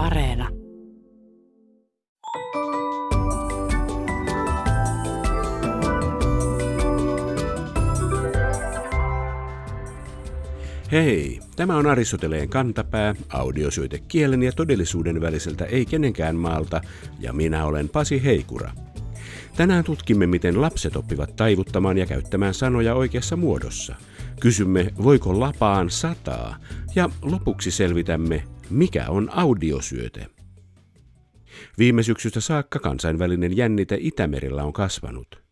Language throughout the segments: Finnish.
Areena. Hei, tämä on Aristoteleen kantapää, audiosyöte kielen ja todellisuuden väliseltä ei kenenkään maalta, ja minä olen Pasi Heikura. Tänään tutkimme, miten lapset oppivat taivuttamaan ja käyttämään sanoja oikeassa muodossa. Kysymme, voiko lapaan sataa, ja lopuksi selvitämme, mikä on audiosyöte. Viime syksystä saakka kansainvälinen jännite Itämerillä on kasvanut.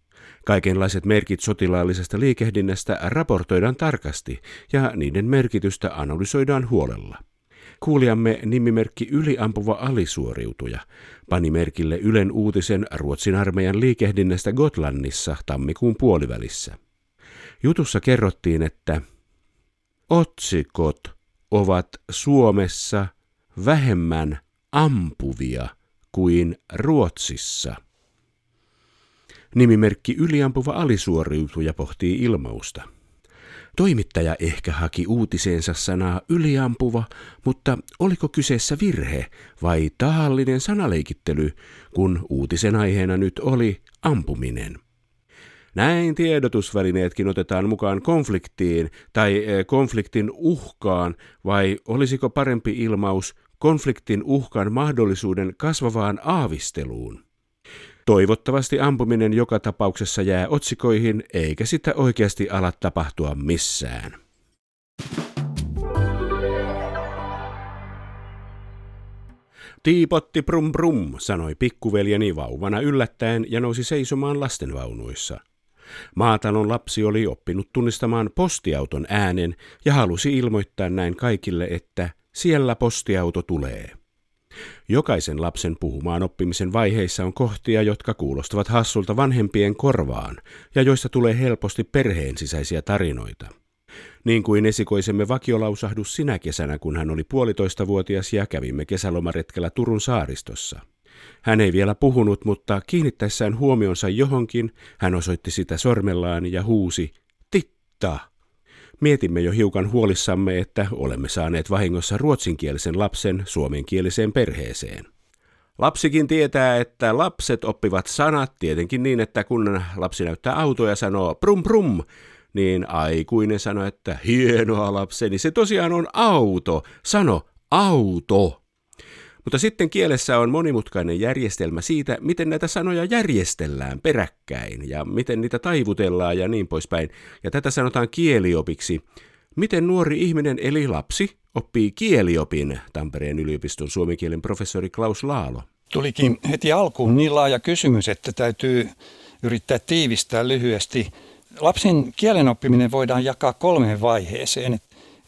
Kaikenlaiset merkit sotilaallisesta liikehdinnästä raportoidaan tarkasti ja niiden merkitystä analysoidaan huolella. Kuulijamme nimimerkki Yliampuva alisuoriutuja pani merkille Ylen uutisen Ruotsin armeijan liikehdinnästä Gotlannissa tammikuun puolivälissä. Jutussa kerrottiin, että otsikot ovat Suomessa vähemmän ampuvia kuin Ruotsissa. Nimimerkki Yliampuva alisuoriutuja pohtii ilmausta. Toimittaja ehkä haki uutiseensa sanaa yliampuva, mutta oliko kyseessä virhe vai tahallinen sanaleikittely, kun uutisen aiheena nyt oli ampuminen? Näin tiedotusvälineetkin otetaan mukaan konfliktiin tai eh, konfliktin uhkaan, vai olisiko parempi ilmaus konfliktin uhkan mahdollisuuden kasvavaan aavisteluun? Toivottavasti ampuminen joka tapauksessa jää otsikoihin, eikä sitä oikeasti ala tapahtua missään. Tiipotti brum brum, sanoi pikkuveljeni vauvana yllättäen ja nousi seisomaan lastenvaunuissa. Maatalon lapsi oli oppinut tunnistamaan postiauton äänen ja halusi ilmoittaa näin kaikille, että siellä postiauto tulee. Jokaisen lapsen puhumaan oppimisen vaiheissa on kohtia, jotka kuulostavat hassulta vanhempien korvaan ja joista tulee helposti perheen sisäisiä tarinoita. Niin kuin esikoisemme vakiolausahdus sinä kesänä, kun hän oli puolitoistavuotias ja kävimme kesälomaretkellä Turun saaristossa. Hän ei vielä puhunut, mutta kiinnittäessään huomionsa johonkin, hän osoitti sitä sormellaan ja huusi, Titta! Mietimme jo hiukan huolissamme, että olemme saaneet vahingossa ruotsinkielisen lapsen suomenkieliseen perheeseen. Lapsikin tietää, että lapset oppivat sanat tietenkin niin, että kun lapsi näyttää autoa ja sanoo prum prum, niin aikuinen sanoo, että hienoa lapseni, se tosiaan on auto. Sano auto. Mutta sitten kielessä on monimutkainen järjestelmä siitä, miten näitä sanoja järjestellään peräkkäin ja miten niitä taivutellaan ja niin poispäin. Ja tätä sanotaan kieliopiksi. Miten nuori ihminen eli lapsi oppii kieliopin, Tampereen yliopiston suomenkielen professori Klaus Laalo. Tulikin heti alkuun niin laaja kysymys, että täytyy yrittää tiivistää lyhyesti. Lapsen kielen oppiminen voidaan jakaa kolmeen vaiheeseen.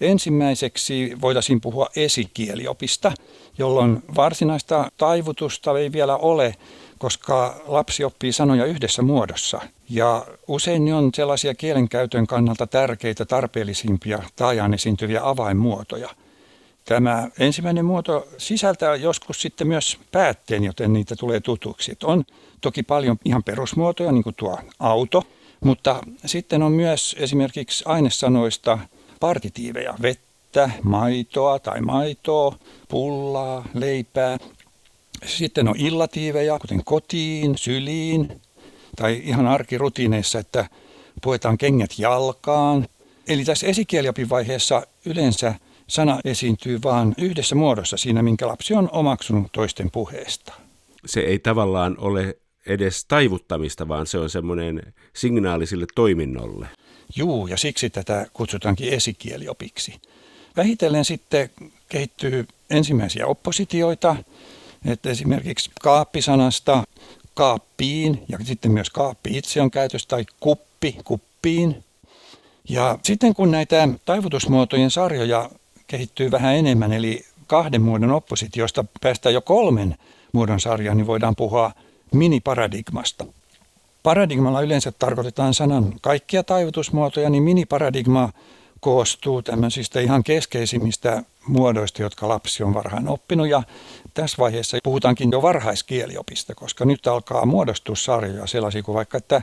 Ensimmäiseksi voitaisiin puhua esikieliopista, jolloin varsinaista taivutusta ei vielä ole, koska lapsi oppii sanoja yhdessä muodossa. Ja usein ne on sellaisia kielenkäytön kannalta tärkeitä, tarpeellisimpia taajaan esiintyviä avainmuotoja. Tämä ensimmäinen muoto sisältää joskus sitten myös päätteen, joten niitä tulee tutuksi. on toki paljon ihan perusmuotoja, niin kuin tuo auto, mutta sitten on myös esimerkiksi ainesanoista partitiiveja, vettä, maitoa tai maitoa, pullaa, leipää. Sitten on illatiiveja, kuten kotiin, syliin tai ihan arkirutiineissa, että puetaan kengät jalkaan. Eli tässä esikieliopivaiheessa yleensä sana esiintyy vain yhdessä muodossa siinä, minkä lapsi on omaksunut toisten puheesta. Se ei tavallaan ole edes taivuttamista, vaan se on semmoinen signaali sille toiminnolle. Juu, ja siksi tätä kutsutaankin esikieliopiksi. Vähitellen sitten kehittyy ensimmäisiä oppositioita, että esimerkiksi kaappisanasta kaappiin ja sitten myös kaappi itse on käytössä tai kuppi kuppiin. Ja sitten kun näitä taivutusmuotojen sarjoja kehittyy vähän enemmän, eli kahden muodon oppositiosta päästään jo kolmen muodon sarjaan, niin voidaan puhua miniparadigmasta. Paradigmalla yleensä tarkoitetaan sanan kaikkia taivutusmuotoja, niin miniparadigma koostuu tämmöisistä ihan keskeisimmistä muodoista, jotka lapsi on varhain oppinut. Ja tässä vaiheessa puhutaankin jo varhaiskieliopista, koska nyt alkaa muodostua sarjoja sellaisia kuin vaikka, että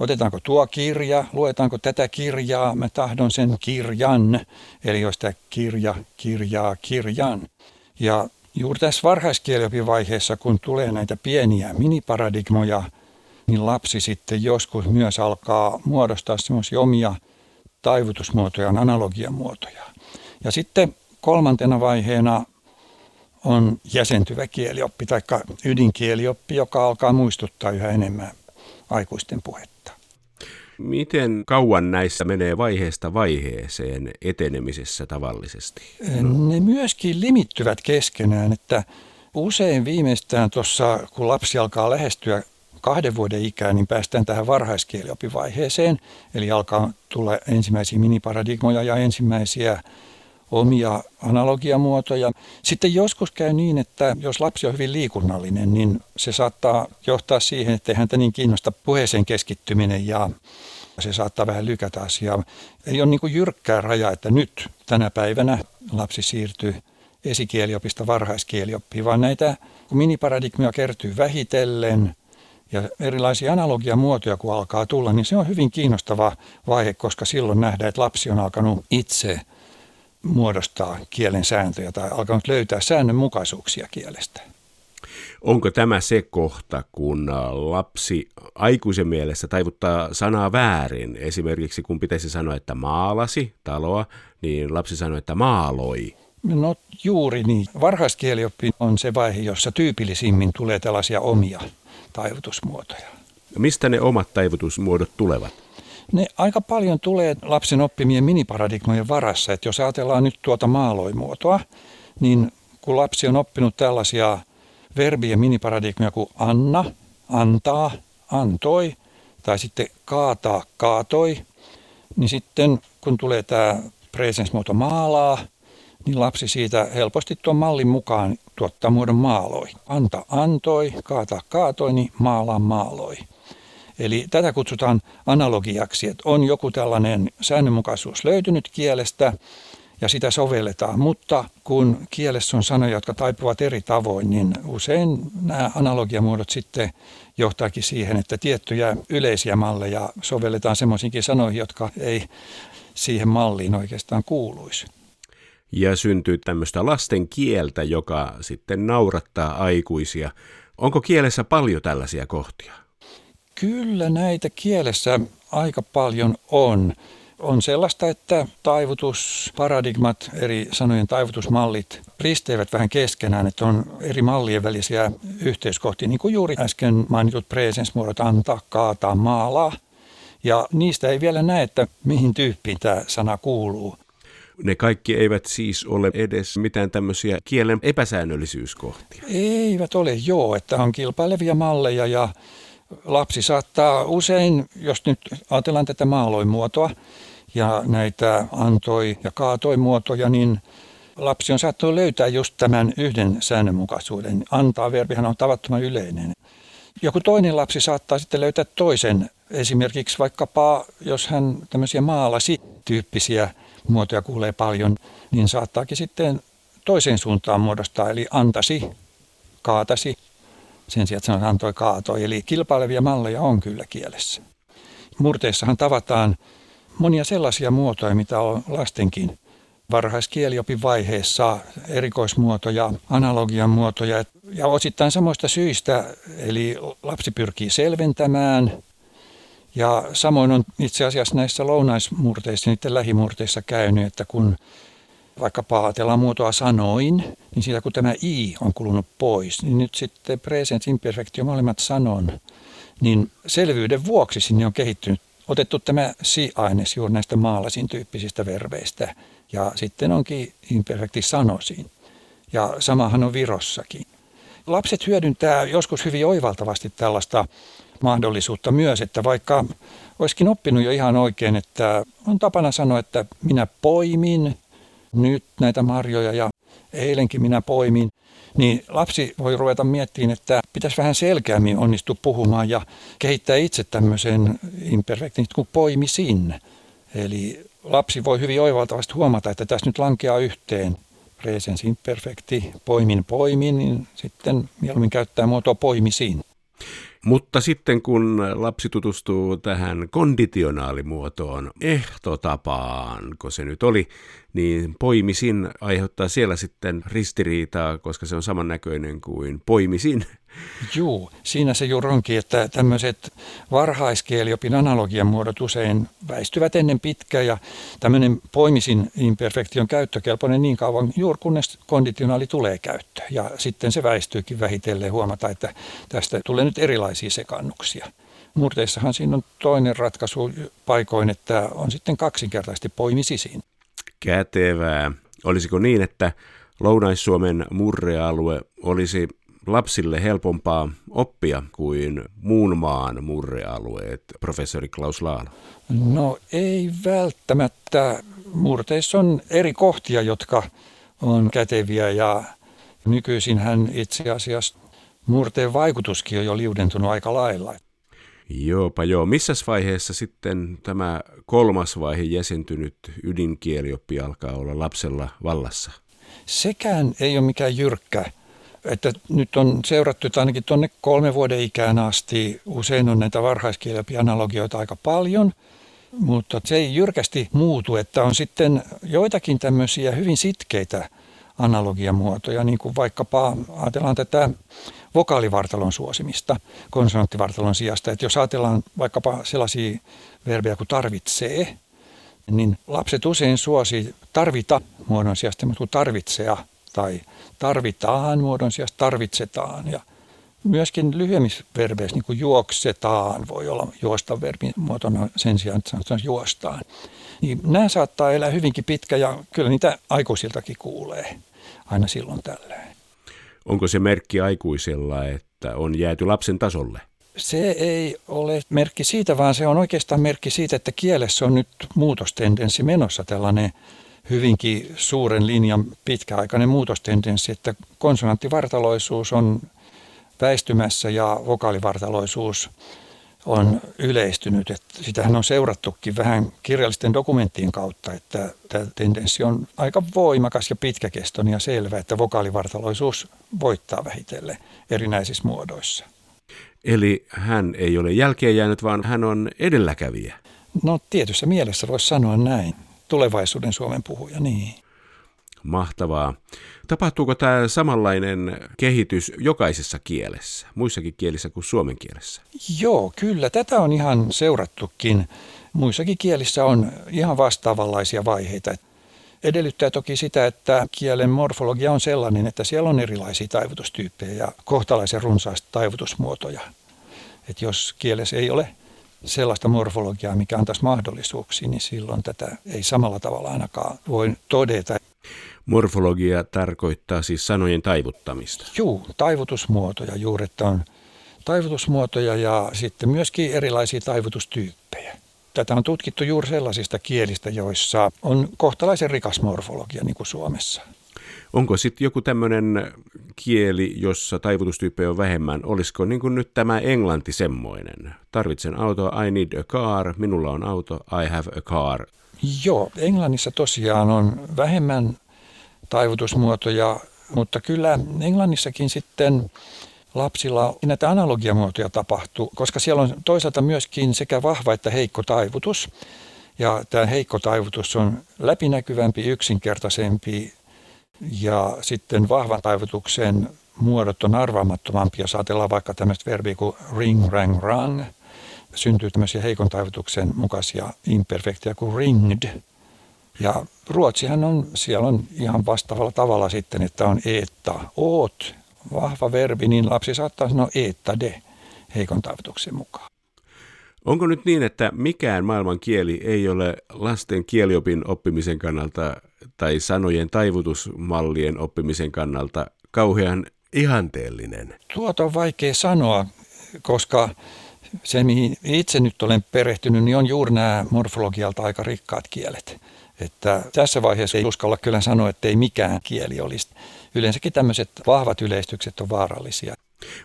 otetaanko tuo kirja, luetaanko tätä kirjaa, mä tahdon sen kirjan, eli jos tämä kirja, kirjaa, kirjan. Ja juuri tässä varhaiskieliopivaiheessa, kun tulee näitä pieniä miniparadigmoja, niin lapsi sitten joskus myös alkaa muodostaa semmoisia omia taivutusmuotoja, analogiamuotoja. Ja sitten kolmantena vaiheena on jäsentyvä kielioppi tai ydinkielioppi, joka alkaa muistuttaa yhä enemmän aikuisten puhetta. Miten kauan näissä menee vaiheesta vaiheeseen etenemisessä tavallisesti? Ne myöskin limittyvät keskenään, että usein viimeistään tuossa, kun lapsi alkaa lähestyä kahden vuoden ikään, niin päästään tähän varhaiskieliopivaiheeseen. Eli alkaa tulla ensimmäisiä miniparadigmoja ja ensimmäisiä omia analogiamuotoja. Sitten joskus käy niin, että jos lapsi on hyvin liikunnallinen, niin se saattaa johtaa siihen, että häntä niin kiinnosta puheeseen keskittyminen ja se saattaa vähän lykätä asiaa. Ei ole niin kuin jyrkkää raja, että nyt tänä päivänä lapsi siirtyy esikieliopista varhaiskielioppiin, vaan näitä kun miniparadigmia kertyy vähitellen ja erilaisia analogiamuotoja kun alkaa tulla, niin se on hyvin kiinnostava vaihe, koska silloin nähdään, että lapsi on alkanut itse muodostaa kielen sääntöjä tai alkanut löytää säännönmukaisuuksia kielestä. Onko tämä se kohta, kun lapsi aikuisen mielessä taivuttaa sanaa väärin? Esimerkiksi kun pitäisi sanoa, että maalasi taloa, niin lapsi sanoo, että maaloi. No juuri niin. Varhaiskielioppi on se vaihe, jossa tyypillisimmin tulee tällaisia omia taivutusmuotoja. Mistä ne omat taivutusmuodot tulevat? Ne aika paljon tulee lapsen oppimien miniparadigmojen varassa. Että jos ajatellaan nyt tuota maaloimuotoa, niin kun lapsi on oppinut tällaisia verbien miniparadigmia kuin anna, antaa, antoi tai sitten kaataa, kaatoi, niin sitten kun tulee tämä presensmuoto maalaa, niin lapsi siitä helposti tuon mallin mukaan tuottaa muodon maaloi. Anta antoi, kaata kaatoi, niin maalaa maaloi. Eli tätä kutsutaan analogiaksi, että on joku tällainen säännönmukaisuus löytynyt kielestä ja sitä sovelletaan. Mutta kun kielessä on sanoja, jotka taipuvat eri tavoin, niin usein nämä analogiamuodot sitten johtaakin siihen, että tiettyjä yleisiä malleja sovelletaan semmoisiinkin sanoihin, jotka ei siihen malliin oikeastaan kuuluisi ja syntyy tämmöistä lasten kieltä, joka sitten naurattaa aikuisia. Onko kielessä paljon tällaisia kohtia? Kyllä näitä kielessä aika paljon on. On sellaista, että taivutusparadigmat, eri sanojen taivutusmallit risteivät vähän keskenään, että on eri mallien välisiä yhteiskohtia, niin kuin juuri äsken mainitut presensmuodot antaa, kaataa, maalaa. Ja niistä ei vielä näe, että mihin tyyppiin tämä sana kuuluu. Ne kaikki eivät siis ole edes mitään tämmöisiä kielen epäsäännöllisyyskohtia. Eivät ole, joo, että on kilpailevia malleja ja lapsi saattaa usein, jos nyt ajatellaan tätä maaloimuotoa ja näitä antoi ja kaatoi muotoja, niin lapsi on saattanut löytää just tämän yhden säännönmukaisuuden. Antaa verbihan on tavattoman yleinen. Joku toinen lapsi saattaa sitten löytää toisen, esimerkiksi vaikkapa jos hän tämmöisiä maalasi tyyppisiä muotoja kuulee paljon, niin saattaakin sitten toiseen suuntaan muodostaa, eli antasi, kaatasi, sen sijaan, että sanotaan antoi, kaatoi. Eli kilpailevia malleja on kyllä kielessä. Murteissahan tavataan monia sellaisia muotoja, mitä on lastenkin varhaiskieliopin vaiheessa, erikoismuotoja, analogian muotoja ja osittain samoista syistä, eli lapsi pyrkii selventämään – ja samoin on itse asiassa näissä lounaismurteissa, niiden lähimurteissa käynyt, että kun vaikka ajatellaan muotoa sanoin, niin siitä kun tämä i on kulunut pois, niin nyt sitten present imperfectio molemmat sanon, niin selvyyden vuoksi sinne on kehittynyt, otettu tämä si-aines juuri näistä maalasin tyyppisistä verbeistä ja sitten onkin imperfekti sanosin. Ja samahan on Virossakin. Lapset hyödyntää joskus hyvin oivaltavasti tällaista mahdollisuutta myös, että vaikka olisikin oppinut jo ihan oikein, että on tapana sanoa, että minä poimin nyt näitä marjoja ja eilenkin minä poimin, niin lapsi voi ruveta miettimään, että pitäisi vähän selkeämmin onnistua puhumaan ja kehittää itse tämmöisen imperfektin kuin poimisin. Eli lapsi voi hyvin oivaltavasti huomata, että tässä nyt lankeaa yhteen presens imperfekti, poimin poimin, niin sitten mieluummin käyttää muotoa poimisin. Mutta sitten kun lapsi tutustuu tähän konditionaalimuotoon, ehtotapaan, kun se nyt oli, niin poimisin aiheuttaa siellä sitten ristiriitaa, koska se on samannäköinen kuin poimisin. Juu, siinä se juuri onkin, että tämmöiset varhaiskieliopin analogian muodot usein väistyvät ennen pitkää ja tämmöinen poimisin imperfekti on käyttökelpoinen niin kauan juuri kunnes konditionaali tulee käyttöön ja sitten se väistyykin vähitellen huomata, että tästä tulee nyt erilaisia sekannuksia. Murteissahan siinä on toinen ratkaisu paikoin, että on sitten kaksinkertaisesti poimisisiin. Kätevää. Olisiko niin, että Lounais-Suomen murrealue olisi lapsille helpompaa oppia kuin muun maan murrealueet, professori Klaus Laala? No ei välttämättä. Murteissa on eri kohtia, jotka on käteviä ja nykyisin hän itse asiassa murteen vaikutuskin on jo liudentunut aika lailla. Joopa joo. Missäs vaiheessa sitten tämä kolmas vaihe jäsentynyt ydinkielioppi alkaa olla lapsella vallassa? Sekään ei ole mikään jyrkkä että nyt on seurattu että ainakin tuonne kolme vuoden ikään asti. Usein on näitä varhaiskielianalogioita aika paljon, mutta se ei jyrkästi muutu, että on sitten joitakin tämmöisiä hyvin sitkeitä analogiamuotoja, niin kuin vaikkapa ajatellaan tätä vokaalivartalon suosimista konsonanttivartalon sijasta. Että jos ajatellaan vaikkapa sellaisia verbejä kuin tarvitsee, niin lapset usein suosi tarvita muodon sijasta, mutta tarvitsea tai tarvitaan muodon sijasta tarvitsetaan. Ja myöskin lyhyemmissä verbeissä, niin kuin juoksetaan, voi olla juosta verbin muotona sen sijaan, että sanotaan juostaan. Niin nämä saattaa elää hyvinkin pitkä ja kyllä niitä aikuisiltakin kuulee aina silloin tällöin. Onko se merkki aikuisella, että on jääty lapsen tasolle? Se ei ole merkki siitä, vaan se on oikeastaan merkki siitä, että kielessä on nyt muutostendenssi menossa tällainen hyvinkin suuren linjan pitkäaikainen muutostendenssi, että konsonanttivartaloisuus on väistymässä ja vokaalivartaloisuus on yleistynyt. Että sitähän on seurattukin vähän kirjallisten dokumenttien kautta, että tämä tendenssi on aika voimakas ja pitkäkestoinen ja selvä, että vokaalivartaloisuus voittaa vähitellen erinäisissä muodoissa. Eli hän ei ole jälkeen jäänyt, vaan hän on edelläkävijä. No tietyssä mielessä voisi sanoa näin tulevaisuuden Suomen puhuja, niin. Mahtavaa. Tapahtuuko tämä samanlainen kehitys jokaisessa kielessä, muissakin kielissä kuin suomen kielessä? Joo, kyllä. Tätä on ihan seurattukin. Muissakin kielissä on ihan vastaavanlaisia vaiheita. Edellyttää toki sitä, että kielen morfologia on sellainen, että siellä on erilaisia taivutustyyppejä ja kohtalaisen runsaasti taivutusmuotoja. Et jos kielessä ei ole sellaista morfologiaa, mikä antaisi mahdollisuuksia, niin silloin tätä ei samalla tavalla ainakaan voi todeta. Morfologia tarkoittaa siis sanojen taivuttamista. Juu, taivutusmuotoja juuri, että on taivutusmuotoja ja sitten myöskin erilaisia taivutustyyppejä. Tätä on tutkittu juuri sellaisista kielistä, joissa on kohtalaisen rikas morfologia, niin kuin Suomessa. Onko sitten joku tämmöinen kieli, jossa taivutustyyppejä on vähemmän? Olisiko niin kuin nyt tämä englanti semmoinen? Tarvitsen auto, I need a car, minulla on auto, I have a car. Joo, Englannissa tosiaan on vähemmän taivutusmuotoja, mutta kyllä Englannissakin sitten lapsilla näitä analogiamuotoja tapahtuu, koska siellä on toisaalta myöskin sekä vahva että heikko taivutus. Ja tämä heikko taivutus on läpinäkyvämpi, yksinkertaisempi, ja sitten vahvan taivutuksen muodot on arvaamattomampia. Jos ajatellaan vaikka tämmöistä verbiä kuin ring, rang, rang, syntyy tämmöisiä heikon taivutuksen mukaisia imperfekteja kuin ringed. Ja ruotsihan on, siellä on ihan vastaavalla tavalla sitten, että on eetta, oot, vahva verbi, niin lapsi saattaa sanoa eetta de heikon taivutuksen mukaan. Onko nyt niin, että mikään maailman kieli ei ole lasten kieliopin oppimisen kannalta tai sanojen taivutusmallien oppimisen kannalta kauhean ihanteellinen? Tuota on vaikea sanoa, koska se, mihin itse nyt olen perehtynyt, niin on juuri nämä morfologialta aika rikkaat kielet. Että tässä vaiheessa ei uskalla kyllä sanoa, että ei mikään kieli olisi. Yleensäkin tämmöiset vahvat yleistykset on vaarallisia.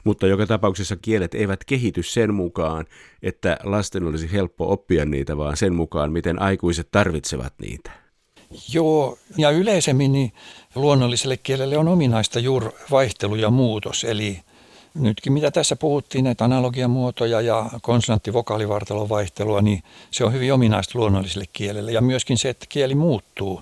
Mutta joka tapauksessa kielet eivät kehity sen mukaan, että lasten olisi helppo oppia niitä, vaan sen mukaan, miten aikuiset tarvitsevat niitä. Joo, ja yleisemmin niin luonnolliselle kielelle on ominaista juuri vaihtelu ja muutos, eli nytkin mitä tässä puhuttiin, näitä analogiamuotoja ja konsonantti-vokaalivartalon vaihtelua, niin se on hyvin ominaista luonnolliselle kielelle. Ja myöskin se, että kieli muuttuu.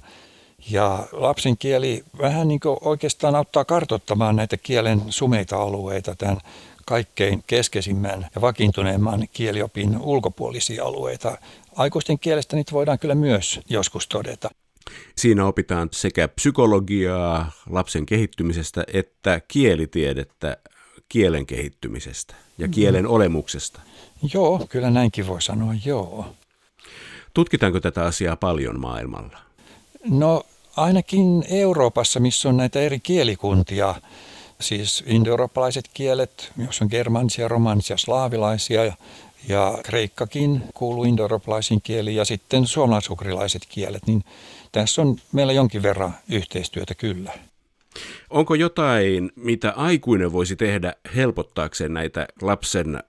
Ja lapsen kieli vähän niin kuin oikeastaan auttaa kartoittamaan näitä kielen sumeita alueita, tämän kaikkein keskeisimmän ja vakiintuneemman kieliopin ulkopuolisia alueita. Aikuisten kielestä niitä voidaan kyllä myös joskus todeta. Siinä opitaan sekä psykologiaa lapsen kehittymisestä että kielitiedettä kielen kehittymisestä ja mm. kielen mm. olemuksesta. Joo, kyllä näinkin voi sanoa, joo. Tutkitaanko tätä asiaa paljon maailmalla? No ainakin Euroopassa, missä on näitä eri kielikuntia, siis indoeurooppalaiset kielet, jos on germanisia, romanisia, slaavilaisia ja, kreikkakin kuuluu indoeurooppalaisiin kieliin ja sitten suomalaisukrilaiset kielet, niin tässä on meillä jonkin verran yhteistyötä kyllä. Onko jotain, mitä aikuinen voisi tehdä helpottaakseen näitä lapsen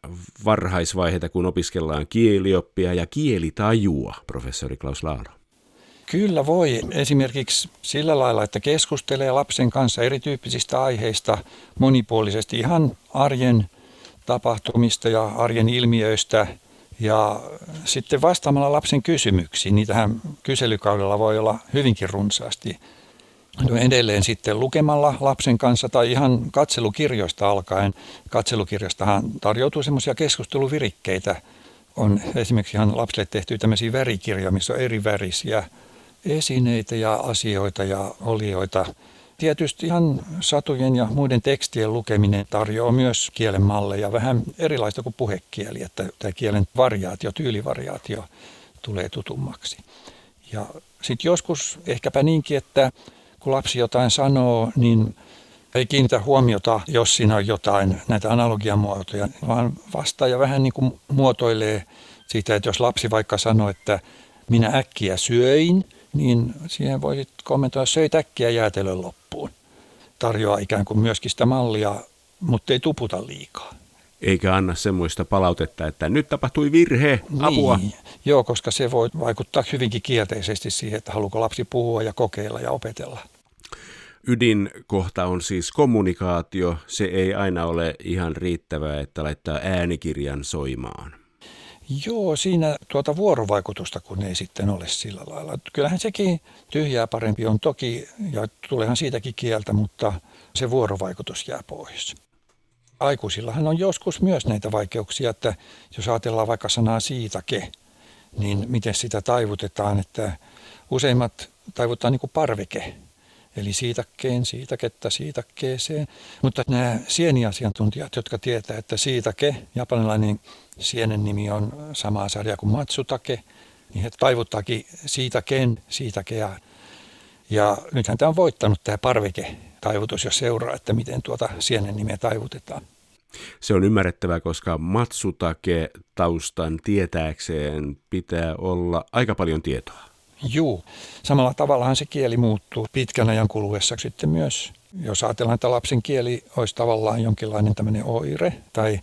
varhaisvaiheita, kun opiskellaan kielioppia ja kielitajua, professori Klaus Laaro? Kyllä voi. Esimerkiksi sillä lailla, että keskustelee lapsen kanssa erityyppisistä aiheista monipuolisesti ihan arjen tapahtumista ja arjen ilmiöistä ja sitten vastaamalla lapsen kysymyksiin. Niitähän kyselykaudella voi olla hyvinkin runsaasti. No edelleen sitten lukemalla lapsen kanssa tai ihan katselukirjoista alkaen. Katselukirjastahan tarjoutuu semmoisia keskusteluvirikkeitä. On esimerkiksi ihan lapsille tehty tämmöisiä värikirjoja, missä on eri värisiä esineitä ja asioita ja olioita. Tietysti ihan satujen ja muiden tekstien lukeminen tarjoaa myös kielen malleja, vähän erilaista kuin puhekieli, että tämä kielen variaatio, tyylivariaatio tulee tutummaksi. Ja sitten joskus ehkäpä niinkin, että kun lapsi jotain sanoo, niin ei kiinnitä huomiota, jos siinä on jotain näitä analogiamuotoja, vaan vastaa ja vähän niin kuin muotoilee siitä, että jos lapsi vaikka sanoo, että minä äkkiä syöin, niin siihen voisit kommentoida, söit äkkiä jäätelön loppuun. Tarjoaa ikään kuin myöskin sitä mallia, mutta ei tuputa liikaa. Eikä anna semmoista palautetta, että nyt tapahtui virhe, apua. Niin. Joo, koska se voi vaikuttaa hyvinkin kielteisesti siihen, että haluuko lapsi puhua ja kokeilla ja opetella. Ydinkohta on siis kommunikaatio. Se ei aina ole ihan riittävää, että laittaa äänikirjan soimaan. Joo, siinä tuota vuorovaikutusta kun ei sitten ole sillä lailla. Kyllähän sekin tyhjää parempi on toki, ja tulehan siitäkin kieltä, mutta se vuorovaikutus jää pois. Aikuisillahan on joskus myös näitä vaikeuksia, että jos ajatellaan vaikka sanaa siitake, niin miten sitä taivutetaan, että useimmat taivuttaa niin kuin parveke, eli siitakkeen, siitaketta, siitakkeeseen. Mutta nämä sieniasiantuntijat, jotka tietää, että siitake, japanilainen sienen nimi on samaa sarjaa kuin matsutake, niin he taivuttaakin siitakeen, siitakea. Ja nythän tämä on voittanut tämä parveke taivutus, jos seuraa, että miten tuota sienen nimeä taivutetaan. Se on ymmärrettävää, koska matsutake taustan tietääkseen pitää olla aika paljon tietoa. Juu. Samalla tavallahan se kieli muuttuu pitkän ajan kuluessa sitten myös. Jos ajatellaan, että lapsen kieli olisi tavallaan jonkinlainen tämmöinen oire tai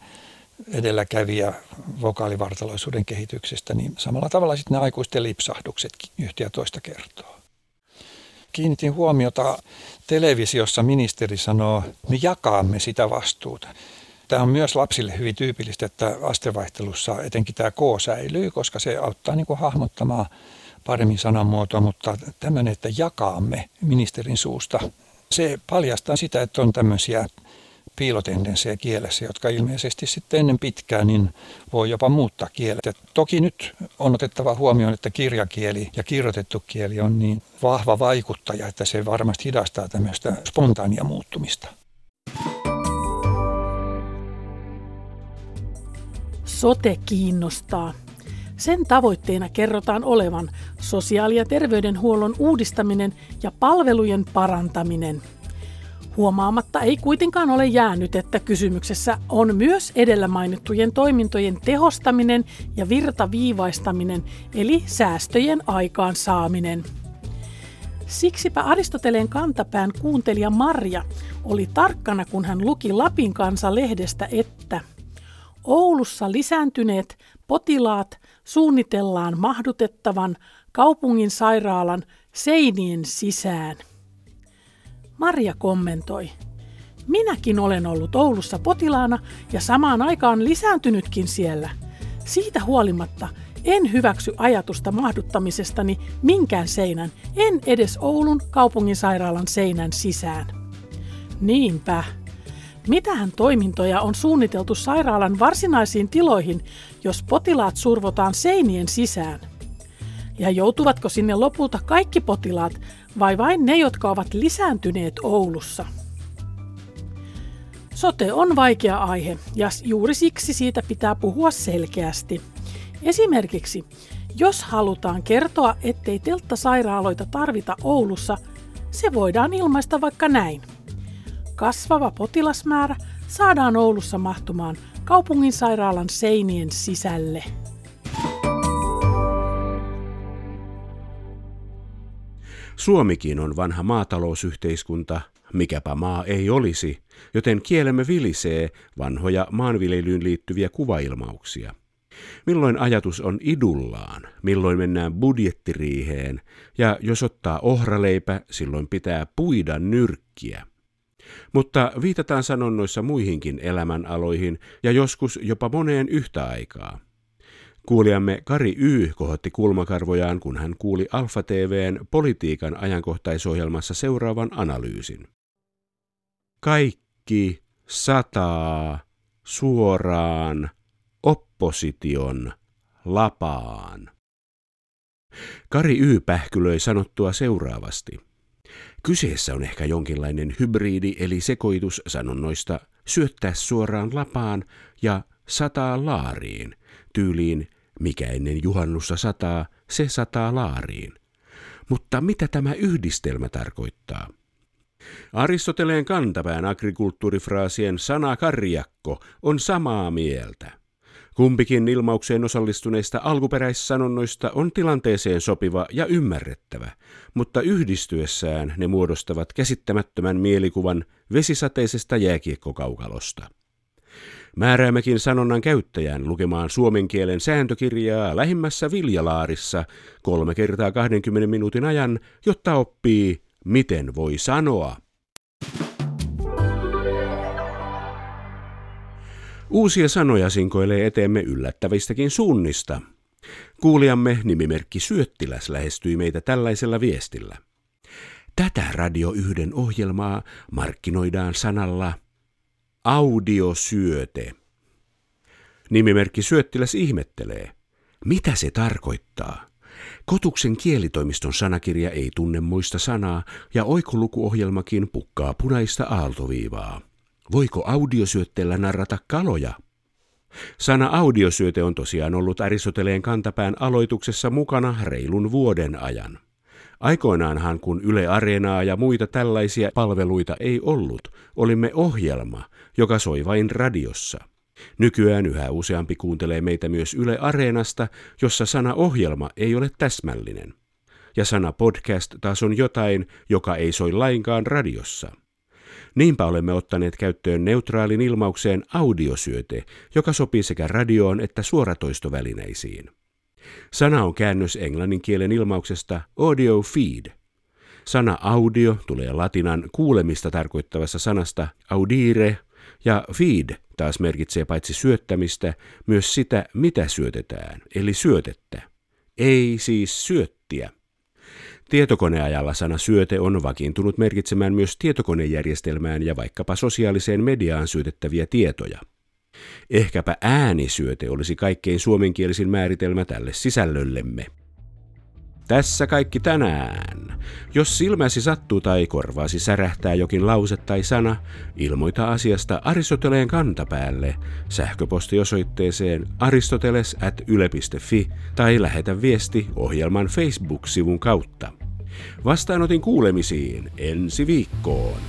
edelläkävijä vokaalivartaloisuuden kehityksestä, niin samalla tavalla sitten ne aikuisten lipsahdukset yhtä ja toista kertoo. Kiinnitin huomiota televisiossa ministeri sanoo, me jakaamme sitä vastuuta. Tämä on myös lapsille hyvin tyypillistä, että astevaihtelussa etenkin tämä K säilyy, koska se auttaa niin kuin hahmottamaan paremmin sanamuotoa, mutta tämmöinen, että jakaamme ministerin suusta, se paljastaa sitä, että on tämmöisiä piilotendenssejä kielessä, jotka ilmeisesti sitten ennen pitkään niin voi jopa muuttaa kielet. Et toki nyt on otettava huomioon, että kirjakieli ja kirjoitettu kieli on niin vahva vaikuttaja, että se varmasti hidastaa tämmöistä spontaania muuttumista. Sote kiinnostaa. Sen tavoitteena kerrotaan olevan sosiaali- ja terveydenhuollon uudistaminen ja palvelujen parantaminen. Huomaamatta ei kuitenkaan ole jäänyt, että kysymyksessä on myös edellä mainittujen toimintojen tehostaminen ja virtaviivaistaminen, eli säästöjen aikaan saaminen. Siksipä Aristoteleen kantapään kuuntelija Marja oli tarkkana, kun hän luki Lapin kansa-lehdestä, että Oulussa lisääntyneet potilaat suunnitellaan mahdutettavan kaupungin sairaalan seinien sisään. Maria kommentoi. Minäkin olen ollut Oulussa potilaana ja samaan aikaan lisääntynytkin siellä. Siitä huolimatta en hyväksy ajatusta mahduttamisestani minkään seinän, en edes Oulun kaupunginsairaalan seinän sisään. Niinpä. Mitähän toimintoja on suunniteltu sairaalan varsinaisiin tiloihin, jos potilaat survotaan seinien sisään? Ja joutuvatko sinne lopulta kaikki potilaat vai vain ne, jotka ovat lisääntyneet Oulussa? Sote on vaikea aihe ja juuri siksi siitä pitää puhua selkeästi. Esimerkiksi, jos halutaan kertoa, ettei telttasairaaloita tarvita Oulussa, se voidaan ilmaista vaikka näin. Kasvava potilasmäärä saadaan Oulussa mahtumaan kaupungin sairaalan seinien sisälle. Suomikin on vanha maatalousyhteiskunta, mikäpä maa ei olisi, joten kielemme vilisee vanhoja maanviljelyyn liittyviä kuvailmauksia. Milloin ajatus on idullaan, milloin mennään budjettiriiheen, ja jos ottaa ohraleipä, silloin pitää puida nyrkkiä. Mutta viitataan sanonnoissa muihinkin elämänaloihin ja joskus jopa moneen yhtä aikaa. Kuulijamme Kari Y. kohotti kulmakarvojaan, kun hän kuuli Alfa TVn politiikan ajankohtaisohjelmassa seuraavan analyysin. Kaikki sataa suoraan opposition lapaan. Kari Y. pähkylöi sanottua seuraavasti. Kyseessä on ehkä jonkinlainen hybridi eli sekoitus sanonnoista syöttää suoraan lapaan ja sataa laariin, tyyliin mikä ennen juhannussa sataa, se sataa laariin. Mutta mitä tämä yhdistelmä tarkoittaa? Aristoteleen kantapään agrikulttuurifraasien sana karjakko on samaa mieltä. Kumpikin ilmaukseen osallistuneista alkuperäissanonnoista on tilanteeseen sopiva ja ymmärrettävä, mutta yhdistyessään ne muodostavat käsittämättömän mielikuvan vesisateisesta jääkiekkokaukalosta. Määräämmekin sanonnan käyttäjän lukemaan suomen kielen sääntökirjaa lähimmässä viljalaarissa kolme kertaa 20 minuutin ajan, jotta oppii, miten voi sanoa. Uusia sanoja sinkoilee eteemme yllättävistäkin suunnista. Kuulijamme nimimerkki Syöttiläs lähestyi meitä tällaisella viestillä. Tätä Radio yhden ohjelmaa markkinoidaan sanalla audiosyöte. Nimimerkki Syöttiläs ihmettelee. Mitä se tarkoittaa? Kotuksen kielitoimiston sanakirja ei tunne muista sanaa ja oikolukuohjelmakin pukkaa punaista aaltoviivaa. Voiko audiosyötteellä narrata kaloja? Sana audiosyöte on tosiaan ollut Aristoteleen kantapään aloituksessa mukana reilun vuoden ajan. Aikoinaanhan kun Yle Areenaa ja muita tällaisia palveluita ei ollut, olimme ohjelma, joka soi vain radiossa. Nykyään yhä useampi kuuntelee meitä myös Yle Areenasta, jossa sana ohjelma ei ole täsmällinen. Ja sana podcast taas on jotain, joka ei soi lainkaan radiossa. Niinpä olemme ottaneet käyttöön neutraalin ilmaukseen audiosyöte, joka sopii sekä radioon että suoratoistovälineisiin. Sana on käännös englannin kielen ilmauksesta audio feed. Sana audio tulee latinan kuulemista tarkoittavassa sanasta audire, ja feed taas merkitsee paitsi syöttämistä, myös sitä, mitä syötetään, eli syötettä. Ei siis syöttiä. Tietokoneajalla sana syöte on vakiintunut merkitsemään myös tietokonejärjestelmään ja vaikkapa sosiaaliseen mediaan syötettäviä tietoja. Ehkäpä äänisyöte olisi kaikkein suomenkielisin määritelmä tälle sisällöllemme. Tässä kaikki tänään. Jos silmäsi sattuu tai korvaasi särähtää jokin lause tai sana, ilmoita asiasta Aristoteleen kantapäälle sähköpostiosoitteeseen aristoteles.yle.fi tai lähetä viesti ohjelman Facebook-sivun kautta. Vastaanotin kuulemisiin ensi viikkoon.